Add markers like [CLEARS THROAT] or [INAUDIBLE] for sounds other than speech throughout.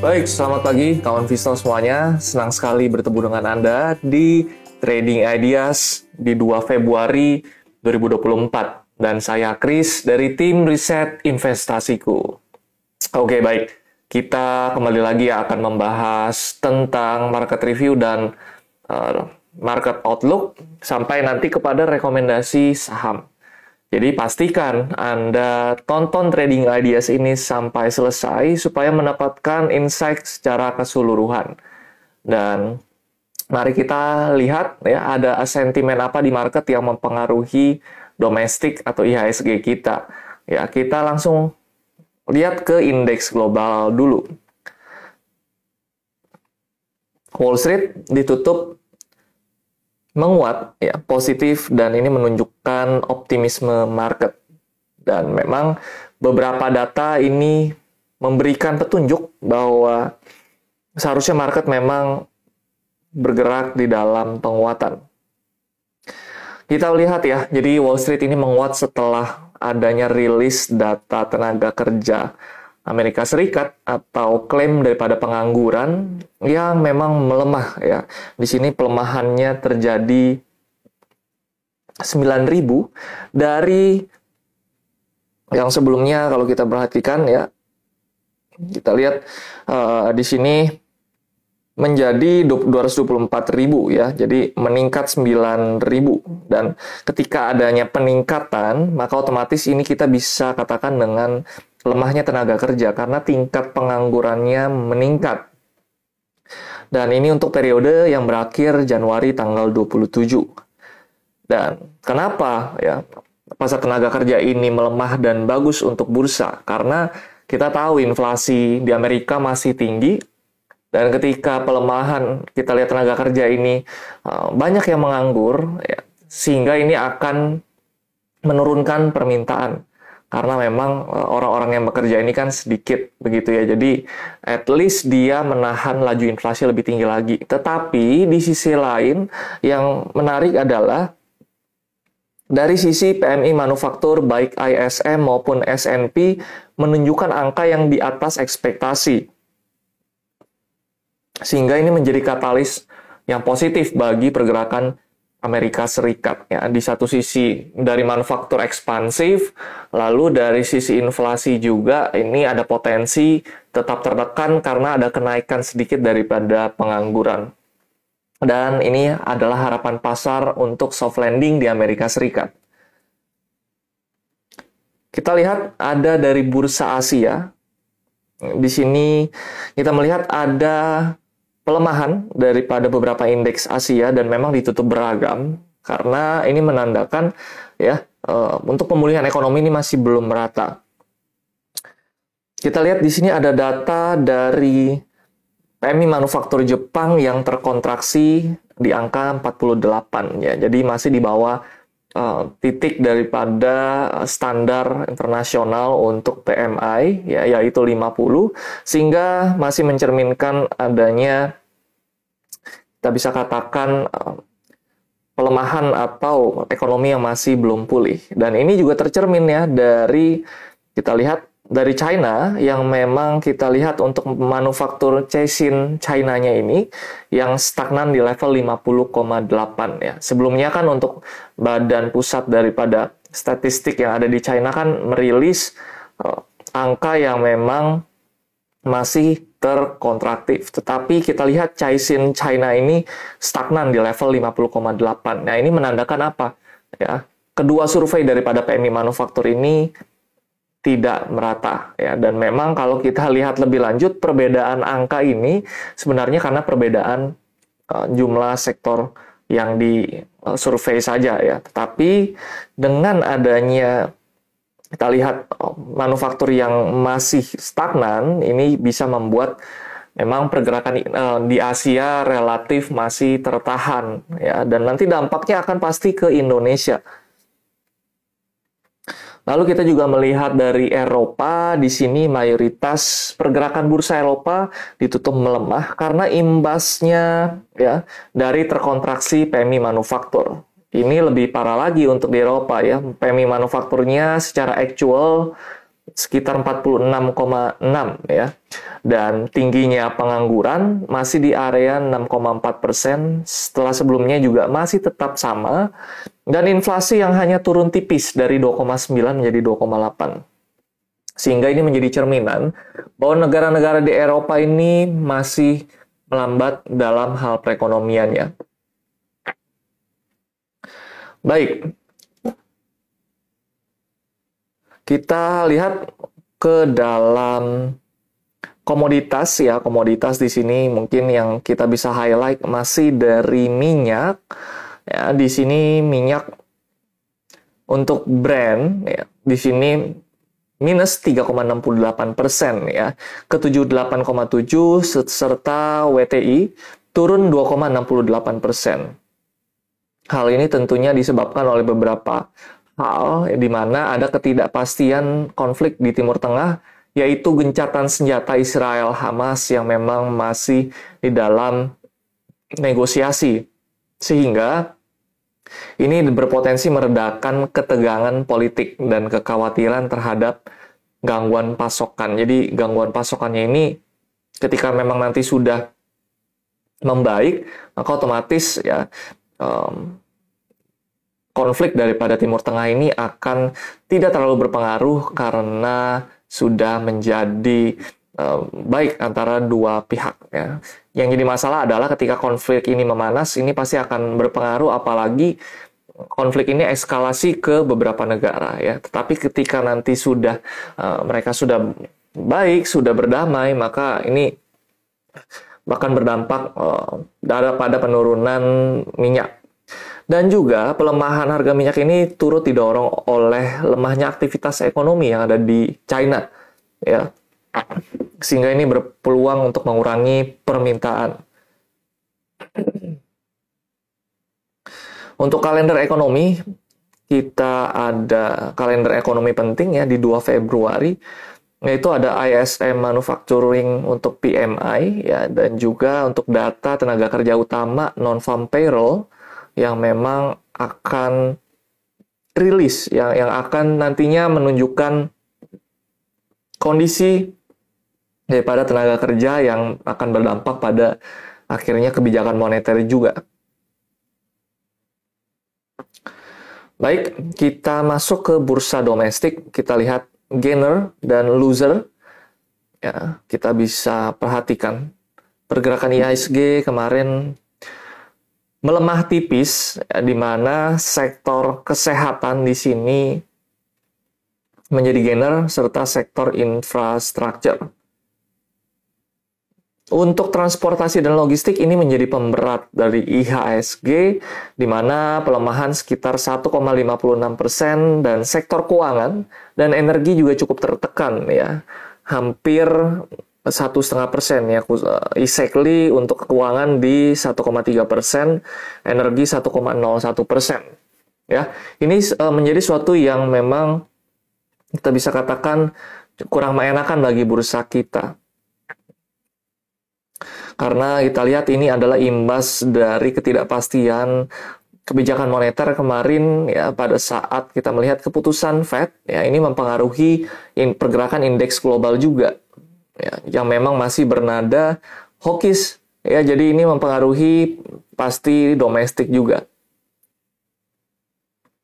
Baik, selamat pagi kawan Visto semuanya. Senang sekali bertemu dengan Anda di Trading Ideas di 2 Februari 2024. Dan saya Chris dari tim riset investasiku. Oke, baik. Kita kembali lagi akan membahas tentang market review dan uh, market outlook sampai nanti kepada rekomendasi saham. Jadi pastikan Anda tonton Trading Ideas ini sampai selesai supaya mendapatkan insight secara keseluruhan. Dan mari kita lihat ya ada sentimen apa di market yang mempengaruhi domestik atau IHSG kita. Ya, kita langsung lihat ke indeks global dulu. Wall Street ditutup menguat ya positif dan ini menunjukkan optimisme market dan memang beberapa data ini memberikan petunjuk bahwa seharusnya market memang bergerak di dalam penguatan. Kita lihat ya, jadi Wall Street ini menguat setelah adanya rilis data tenaga kerja Amerika Serikat atau klaim daripada pengangguran yang memang melemah ya. Di sini pelemahannya terjadi 9.000 dari yang sebelumnya kalau kita perhatikan ya kita lihat uh, di sini menjadi 224.000 ya. Jadi meningkat 9.000 dan ketika adanya peningkatan maka otomatis ini kita bisa katakan dengan lemahnya tenaga kerja karena tingkat penganggurannya meningkat. Dan ini untuk periode yang berakhir Januari tanggal 27. Dan kenapa ya pasar tenaga kerja ini melemah dan bagus untuk bursa? Karena kita tahu inflasi di Amerika masih tinggi dan ketika pelemahan kita lihat tenaga kerja ini uh, banyak yang menganggur ya, sehingga ini akan menurunkan permintaan karena memang eh, orang-orang yang bekerja ini kan sedikit begitu ya. Jadi at least dia menahan laju inflasi lebih tinggi lagi. Tetapi di sisi lain yang menarik adalah dari sisi PMI manufaktur baik ISM maupun S&P menunjukkan angka yang di atas ekspektasi. Sehingga ini menjadi katalis yang positif bagi pergerakan Amerika Serikat ya. Di satu sisi dari manufaktur ekspansif lalu dari sisi inflasi juga ini ada potensi tetap tertekan karena ada kenaikan sedikit daripada pengangguran. Dan ini adalah harapan pasar untuk soft landing di Amerika Serikat. Kita lihat ada dari bursa Asia. Di sini kita melihat ada pelemahan daripada beberapa indeks Asia dan memang ditutup beragam karena ini menandakan ya uh, untuk pemulihan ekonomi ini masih belum merata. Kita lihat di sini ada data dari PMI manufaktur Jepang yang terkontraksi di angka 48 ya. Jadi masih di bawah uh, titik daripada standar internasional untuk PMI ya yaitu 50 sehingga masih mencerminkan adanya kita bisa katakan uh, pelemahan atau ekonomi yang masih belum pulih. Dan ini juga tercermin ya dari kita lihat dari China yang memang kita lihat untuk manufaktur Caixin China-nya ini yang stagnan di level 50,8 ya. Sebelumnya kan untuk badan pusat daripada statistik yang ada di China kan merilis uh, angka yang memang masih terkontraktif. Tetapi kita lihat Caixin China ini stagnan di level 50,8. Nah, ini menandakan apa? Ya, kedua survei daripada PMI manufaktur ini tidak merata ya. Dan memang kalau kita lihat lebih lanjut perbedaan angka ini sebenarnya karena perbedaan uh, jumlah sektor yang di uh, survei saja ya. Tetapi dengan adanya kita lihat oh, manufaktur yang masih stagnan ini bisa membuat memang pergerakan uh, di Asia relatif masih tertahan ya. Dan nanti dampaknya akan pasti ke Indonesia. Lalu kita juga melihat dari Eropa di sini mayoritas pergerakan bursa Eropa ditutup melemah karena imbasnya ya dari terkontraksi PMI manufaktur ini lebih parah lagi untuk di Eropa ya. PMI manufakturnya secara actual sekitar 46,6 ya. Dan tingginya pengangguran masih di area 6,4 persen setelah sebelumnya juga masih tetap sama. Dan inflasi yang hanya turun tipis dari 2,9 menjadi 2,8. Sehingga ini menjadi cerminan bahwa negara-negara di Eropa ini masih melambat dalam hal perekonomiannya. Baik, kita lihat ke dalam komoditas ya komoditas di sini mungkin yang kita bisa highlight masih dari minyak ya di sini minyak untuk brand ya di sini minus 3,68 persen ya ke 78,7 serta WTI turun 2,68 persen. Hal ini tentunya disebabkan oleh beberapa hal di mana ada ketidakpastian konflik di Timur Tengah yaitu gencatan senjata Israel Hamas yang memang masih di dalam negosiasi sehingga ini berpotensi meredakan ketegangan politik dan kekhawatiran terhadap gangguan pasokan. Jadi gangguan pasokannya ini ketika memang nanti sudah membaik, maka otomatis ya um, konflik daripada Timur Tengah ini akan tidak terlalu berpengaruh karena sudah menjadi baik antara dua pihak ya. Yang jadi masalah adalah ketika konflik ini memanas ini pasti akan berpengaruh apalagi konflik ini eskalasi ke beberapa negara ya. Tetapi ketika nanti sudah uh, mereka sudah baik, sudah berdamai, maka ini bahkan berdampak uh, pada penurunan minyak dan juga pelemahan harga minyak ini turut didorong oleh lemahnya aktivitas ekonomi yang ada di China, ya, sehingga ini berpeluang untuk mengurangi permintaan. Untuk kalender ekonomi, kita ada kalender ekonomi penting ya di 2 Februari, yaitu ada ISM Manufacturing untuk PMI ya dan juga untuk data tenaga kerja utama non-farm payroll yang memang akan rilis yang yang akan nantinya menunjukkan kondisi daripada tenaga kerja yang akan berdampak pada akhirnya kebijakan moneter juga. Baik, kita masuk ke bursa domestik, kita lihat gainer dan loser. Ya, kita bisa perhatikan pergerakan IHSG kemarin melemah tipis ya, di mana sektor kesehatan di sini menjadi gainer serta sektor infrastruktur. Untuk transportasi dan logistik ini menjadi pemberat dari IHSG di mana pelemahan sekitar 1,56 persen dan sektor keuangan dan energi juga cukup tertekan ya hampir satu setengah persen ya. Exactly untuk keuangan di 1,3 persen energi 1,01 persen ya. Ini uh, menjadi suatu yang memang kita bisa katakan kurang mengenakan bagi bursa kita. Karena kita lihat ini adalah imbas dari ketidakpastian kebijakan moneter kemarin ya pada saat kita melihat keputusan Fed ya ini mempengaruhi pergerakan indeks global juga ya, yang memang masih bernada hawkish ya jadi ini mempengaruhi pasti domestik juga.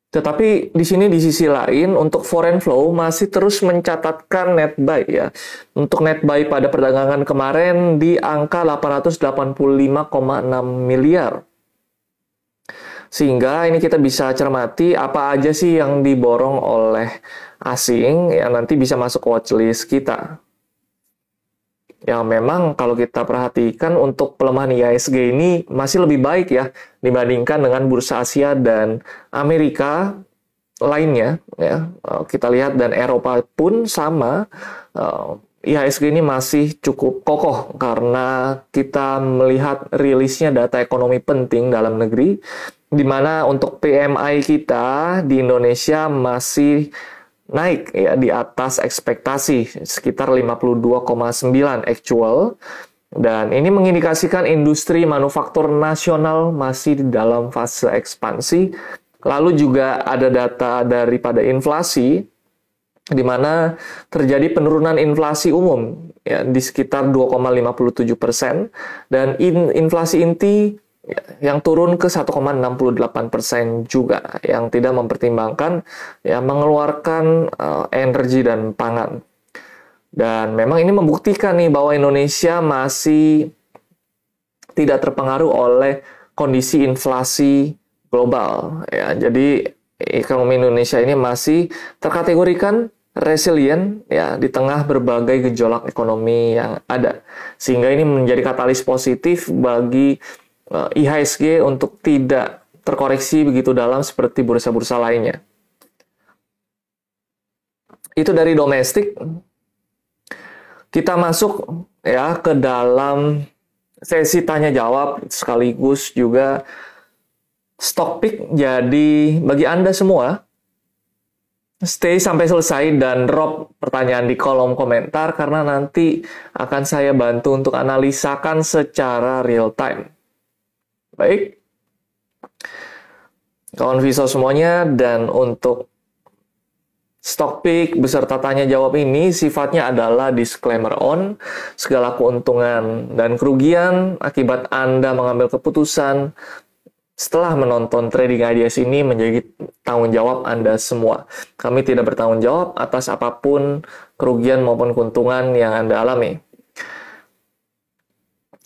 Tetapi di sini di sisi lain untuk foreign flow masih terus mencatatkan net buy ya. Untuk net buy pada perdagangan kemarin di angka 885,6 miliar. Sehingga ini kita bisa cermati apa aja sih yang diborong oleh asing yang nanti bisa masuk watchlist kita yang memang kalau kita perhatikan untuk pelemahan IISG ini masih lebih baik ya dibandingkan dengan bursa Asia dan Amerika lainnya ya. Eh, kita lihat dan Eropa pun sama. Eh, IHSG ini masih cukup kokoh karena kita melihat rilisnya data ekonomi penting dalam negeri di mana untuk PMI kita di Indonesia masih naik ya di atas ekspektasi sekitar 52,9 actual. Dan ini mengindikasikan industri manufaktur nasional masih di dalam fase ekspansi. Lalu juga ada data daripada inflasi di mana terjadi penurunan inflasi umum ya di sekitar 2,57 persen. Dan in, inflasi inti yang turun ke 1,68 persen juga yang tidak mempertimbangkan ya mengeluarkan uh, energi dan pangan dan memang ini membuktikan nih bahwa Indonesia masih tidak terpengaruh oleh kondisi inflasi global ya jadi ekonomi Indonesia ini masih terkategorikan resilient ya di tengah berbagai gejolak ekonomi yang ada. Sehingga ini menjadi katalis positif bagi IHSG untuk tidak terkoreksi begitu dalam seperti bursa-bursa lainnya. Itu dari domestik. Kita masuk ya ke dalam sesi tanya jawab sekaligus juga stock pick. Jadi bagi Anda semua Stay sampai selesai dan drop pertanyaan di kolom komentar karena nanti akan saya bantu untuk analisakan secara real time. Baik. Kawan Viso semuanya dan untuk stock pick beserta tanya jawab ini sifatnya adalah disclaimer on segala keuntungan dan kerugian akibat Anda mengambil keputusan setelah menonton trading ideas ini menjadi tanggung jawab Anda semua. Kami tidak bertanggung jawab atas apa pun kerugian maupun keuntungan yang Anda alami.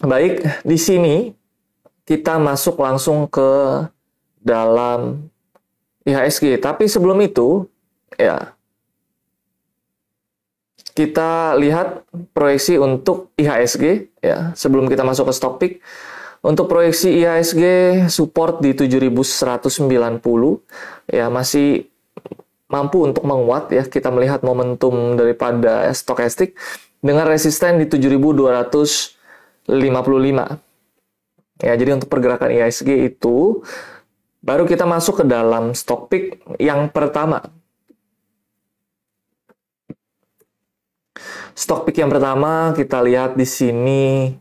Baik, di sini kita masuk langsung ke dalam IHSG. Tapi sebelum itu, ya, kita lihat proyeksi untuk IHSG ya sebelum kita masuk ke topik untuk proyeksi IHSG support di 7190 ya masih mampu untuk menguat ya. Kita melihat momentum daripada stokastik dengan resisten di 7255. Ya, jadi untuk pergerakan IHSG itu baru kita masuk ke dalam stock pick yang pertama. Stock pick yang pertama kita lihat di sini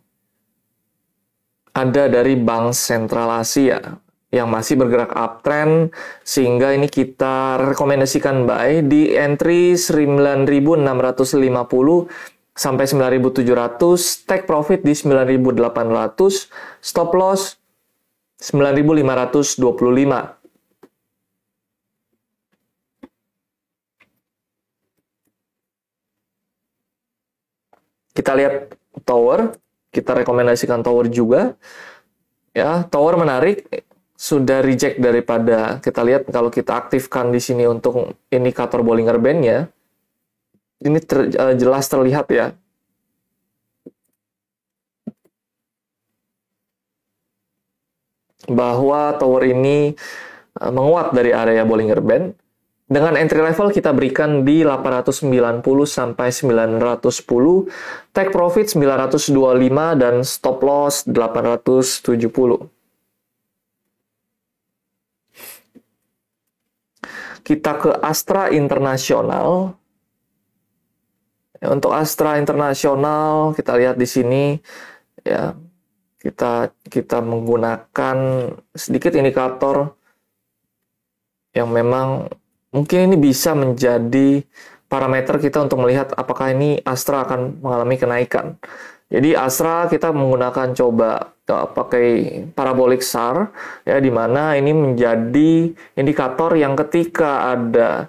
ada dari Bank Sentral Asia yang masih bergerak uptrend sehingga ini kita rekomendasikan buy di entry 9650 sampai 9700 take profit di 9800 stop loss 9525 kita lihat tower kita rekomendasikan tower juga. Ya, tower menarik sudah reject daripada kita lihat kalau kita aktifkan di sini untuk indikator Bollinger Band-nya. Ini ter, uh, jelas terlihat ya. Bahwa tower ini uh, menguat dari area Bollinger Band dengan entry level kita berikan di 890 sampai 910, take profit 925 dan stop loss 870. Kita ke Astra Internasional. Ya, untuk Astra Internasional kita lihat di sini ya kita kita menggunakan sedikit indikator yang memang mungkin ini bisa menjadi parameter kita untuk melihat apakah ini Astra akan mengalami kenaikan. Jadi Astra kita menggunakan coba uh, pakai parabolic SAR ya di mana ini menjadi indikator yang ketika ada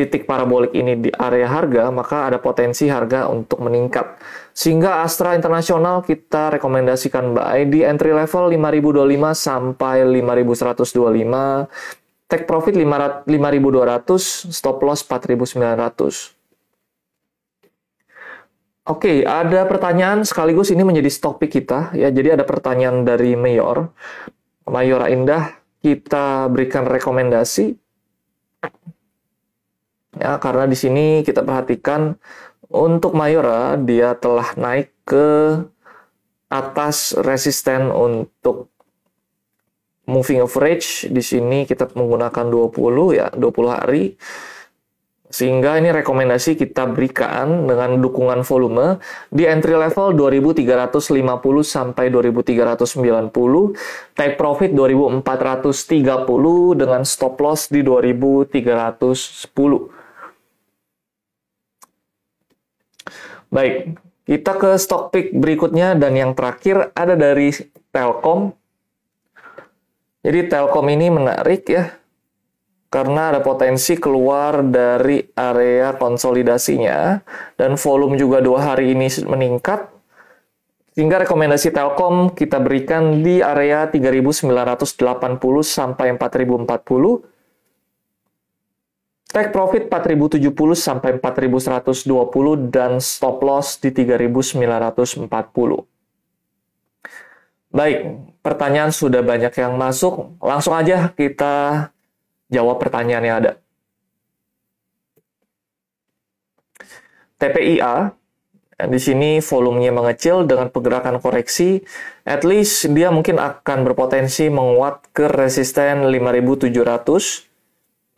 titik parabolik ini di area harga maka ada potensi harga untuk meningkat. Sehingga Astra Internasional kita rekomendasikan buy di entry level 5025 sampai 5125 Take profit 5.200, stop loss 4.900. Oke, ada pertanyaan sekaligus ini menjadi topik kita ya. Jadi ada pertanyaan dari Mayor. Mayora Indah kita berikan rekomendasi ya karena di sini kita perhatikan untuk Mayora dia telah naik ke atas resisten untuk moving average di sini kita menggunakan 20 ya, 20 hari. Sehingga ini rekomendasi kita berikan dengan dukungan volume di entry level 2350 sampai 2390, take profit 2430 dengan stop loss di 2310. Baik, kita ke stock pick berikutnya dan yang terakhir ada dari Telkom. Jadi Telkom ini menarik ya, karena ada potensi keluar dari area konsolidasinya dan volume juga dua hari ini meningkat. Sehingga rekomendasi Telkom kita berikan di area 3980 sampai 4040 Take profit 4070 sampai 4120 dan stop loss di 3940. Baik, pertanyaan sudah banyak yang masuk. Langsung aja kita jawab pertanyaan yang ada. TPIA di sini volumenya mengecil dengan pergerakan koreksi, at least dia mungkin akan berpotensi menguat ke resisten 5700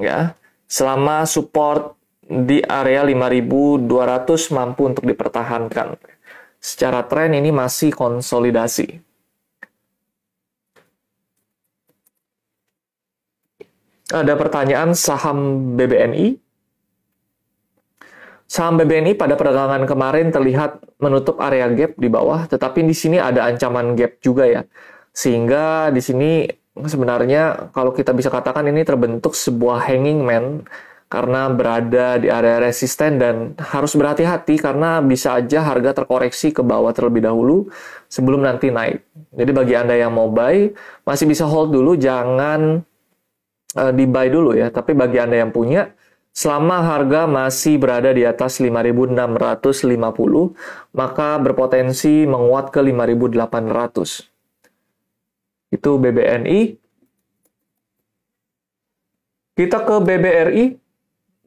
ya selama support di area 5200 mampu untuk dipertahankan. Secara tren ini masih konsolidasi. Ada pertanyaan saham BBNI. Saham BBNI pada perdagangan kemarin terlihat menutup area gap di bawah, tetapi di sini ada ancaman gap juga ya. Sehingga di sini sebenarnya kalau kita bisa katakan ini terbentuk sebuah hanging man karena berada di area resisten dan harus berhati-hati karena bisa aja harga terkoreksi ke bawah terlebih dahulu sebelum nanti naik. Jadi bagi Anda yang mau buy, masih bisa hold dulu, jangan uh, di buy dulu ya. Tapi bagi Anda yang punya, selama harga masih berada di atas 5.650, maka berpotensi menguat ke 5.800 itu BBNI. Kita ke BBRI.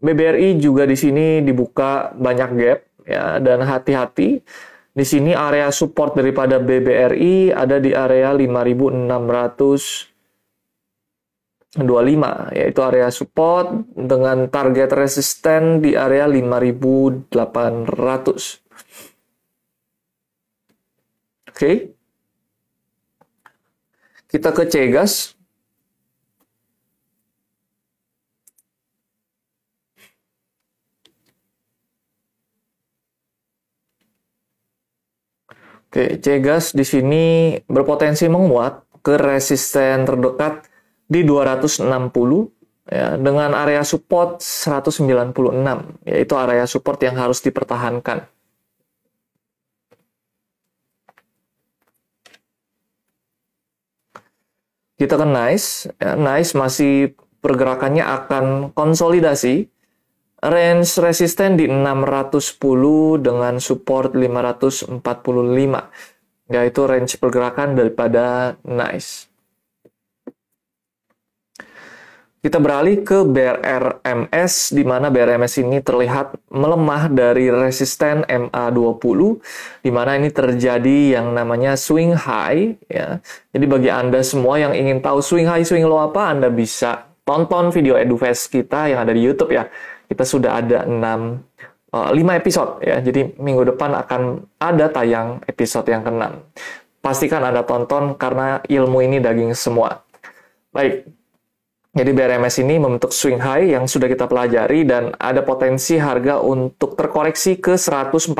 BBRI juga di sini dibuka banyak gap ya dan hati-hati. Di sini area support daripada BBRI ada di area 5625 yaitu area support dengan target resisten di area 5800. Oke. Okay. Kita ke Cegas. Oke, Cegas di sini berpotensi menguat ke resisten terdekat di 260 ya dengan area support 196 yaitu area support yang harus dipertahankan. Kita ke Nice, ya, Nice masih pergerakannya akan konsolidasi. Range resisten di 610 dengan support 545. Yaitu range pergerakan daripada Nice. Kita beralih ke BRMS, di mana BRMS ini terlihat melemah dari resisten MA20, di mana ini terjadi yang namanya swing high. Ya. Jadi bagi Anda semua yang ingin tahu swing high, swing low apa, Anda bisa tonton video EduFest kita yang ada di YouTube ya. Kita sudah ada 6 5 eh, episode ya. Jadi minggu depan akan ada tayang episode yang ke-6. Pastikan Anda tonton karena ilmu ini daging semua. Baik, jadi BRMS ini membentuk swing high yang sudah kita pelajari dan ada potensi harga untuk terkoreksi ke 148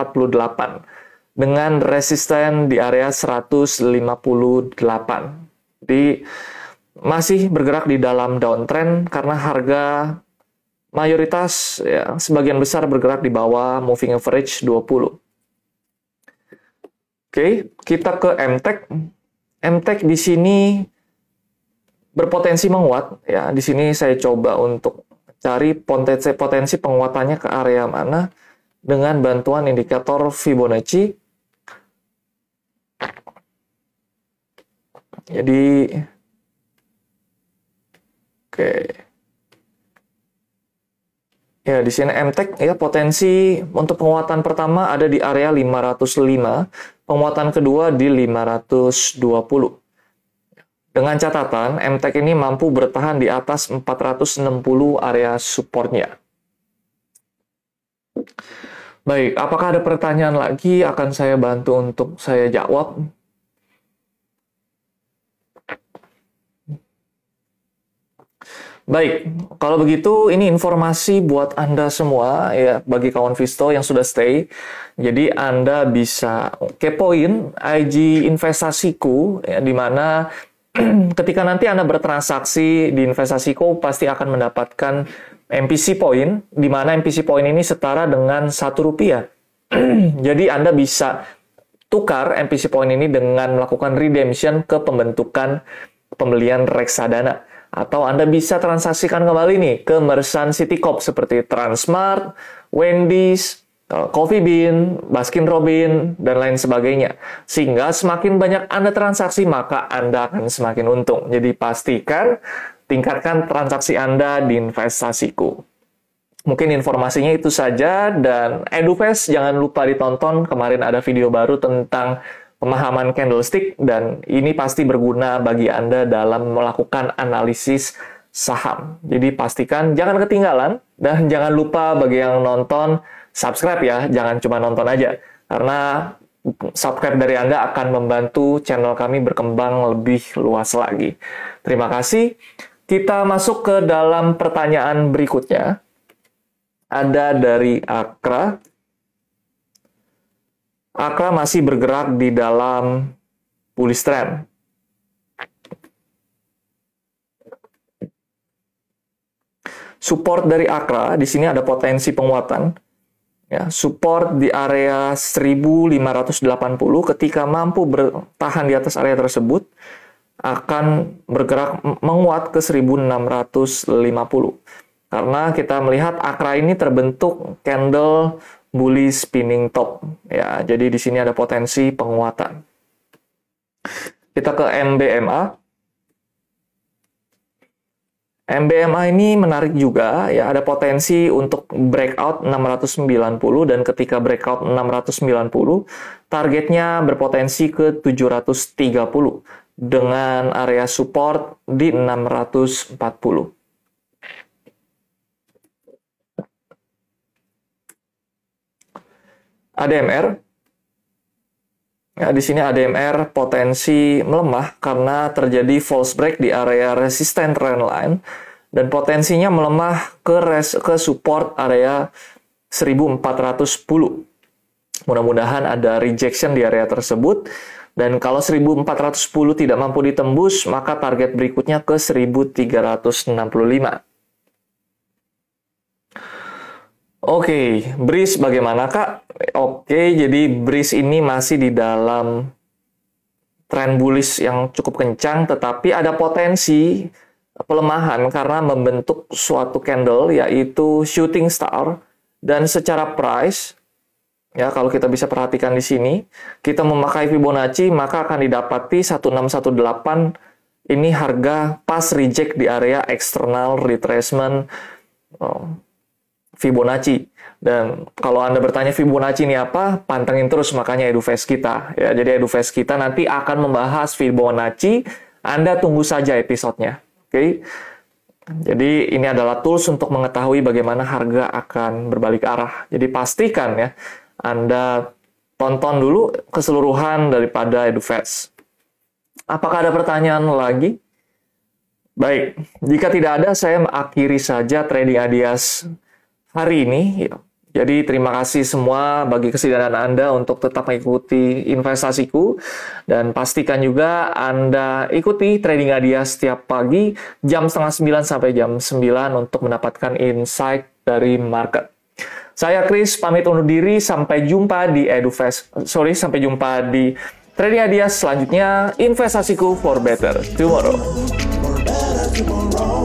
dengan resisten di area 158. Jadi masih bergerak di dalam downtrend karena harga mayoritas ya sebagian besar bergerak di bawah moving average 20. Oke, kita ke MTEK. MTEK di sini berpotensi menguat ya di sini saya coba untuk cari potensi potensi penguatannya ke area mana dengan bantuan indikator Fibonacci. Jadi oke. Ya di sini MTEK ya potensi untuk penguatan pertama ada di area 505 penguatan kedua di 520 dengan catatan, MTEK ini mampu bertahan di atas 460 area supportnya. Baik, apakah ada pertanyaan lagi? Akan saya bantu untuk saya jawab. Baik, kalau begitu ini informasi buat Anda semua ya bagi kawan Visto yang sudah stay. Jadi Anda bisa kepoin IG investasiku ya di mana [CLEARS THROAT] ketika nanti Anda bertransaksi di investasiku pasti akan mendapatkan MPC point di mana MPC point ini setara dengan satu rupiah. [CLEARS THROAT] Jadi Anda bisa tukar MPC point ini dengan melakukan redemption ke pembentukan pembelian reksadana atau Anda bisa transaksikan kembali nih ke Merchant City Corp seperti Transmart, Wendy's, Coffee Bean, Baskin Robin, dan lain sebagainya. Sehingga semakin banyak Anda transaksi, maka Anda akan semakin untung. Jadi pastikan tingkatkan transaksi Anda di investasiku. Mungkin informasinya itu saja dan EduFest jangan lupa ditonton. Kemarin ada video baru tentang pemahaman candlestick dan ini pasti berguna bagi Anda dalam melakukan analisis saham. Jadi pastikan jangan ketinggalan dan jangan lupa bagi yang nonton subscribe ya, jangan cuma nonton aja. Karena subscribe dari Anda akan membantu channel kami berkembang lebih luas lagi. Terima kasih. Kita masuk ke dalam pertanyaan berikutnya. Ada dari Akra. Akra masih bergerak di dalam bullish trend. Support dari Akra di sini ada potensi penguatan. Ya, support di area 1580 ketika mampu bertahan di atas area tersebut akan bergerak menguat ke 1650. Karena kita melihat Akra ini terbentuk candle bully spinning top ya. Jadi di sini ada potensi penguatan. Kita ke MBMA. MBMA ini menarik juga ya ada potensi untuk breakout 690 dan ketika breakout 690 targetnya berpotensi ke 730 dengan area support di 640. ADMR. Ya, di sini ADMR potensi melemah karena terjadi false break di area resistant trend line dan potensinya melemah ke res, ke support area 1410. Mudah-mudahan ada rejection di area tersebut dan kalau 1410 tidak mampu ditembus maka target berikutnya ke 1365. Oke, okay, Breeze bagaimana Kak? Oke, jadi Breeze ini masih di dalam tren bullish yang cukup kencang, tetapi ada potensi pelemahan karena membentuk suatu candle yaitu shooting star. Dan secara price ya kalau kita bisa perhatikan di sini kita memakai Fibonacci maka akan didapati 1618 ini harga pas reject di area external retracement. Oh, Fibonacci. Dan kalau Anda bertanya Fibonacci ini apa, pantengin terus makanya EduFest kita. Ya, jadi EduFest kita nanti akan membahas Fibonacci. Anda tunggu saja episodenya. Oke. Okay? Jadi ini adalah tools untuk mengetahui bagaimana harga akan berbalik arah. Jadi pastikan ya Anda tonton dulu keseluruhan daripada EduFest. Apakah ada pertanyaan lagi? Baik, jika tidak ada saya mengakhiri saja trading Adias hari ini. Jadi terima kasih semua bagi kesediaan Anda untuk tetap mengikuti investasiku dan pastikan juga Anda ikuti trading Adia setiap pagi jam setengah 9 sampai jam 9 untuk mendapatkan insight dari market. Saya Chris pamit undur diri sampai jumpa di EduFest. Sorry, sampai jumpa di Trading Adia selanjutnya investasiku for better tomorrow. For better tomorrow.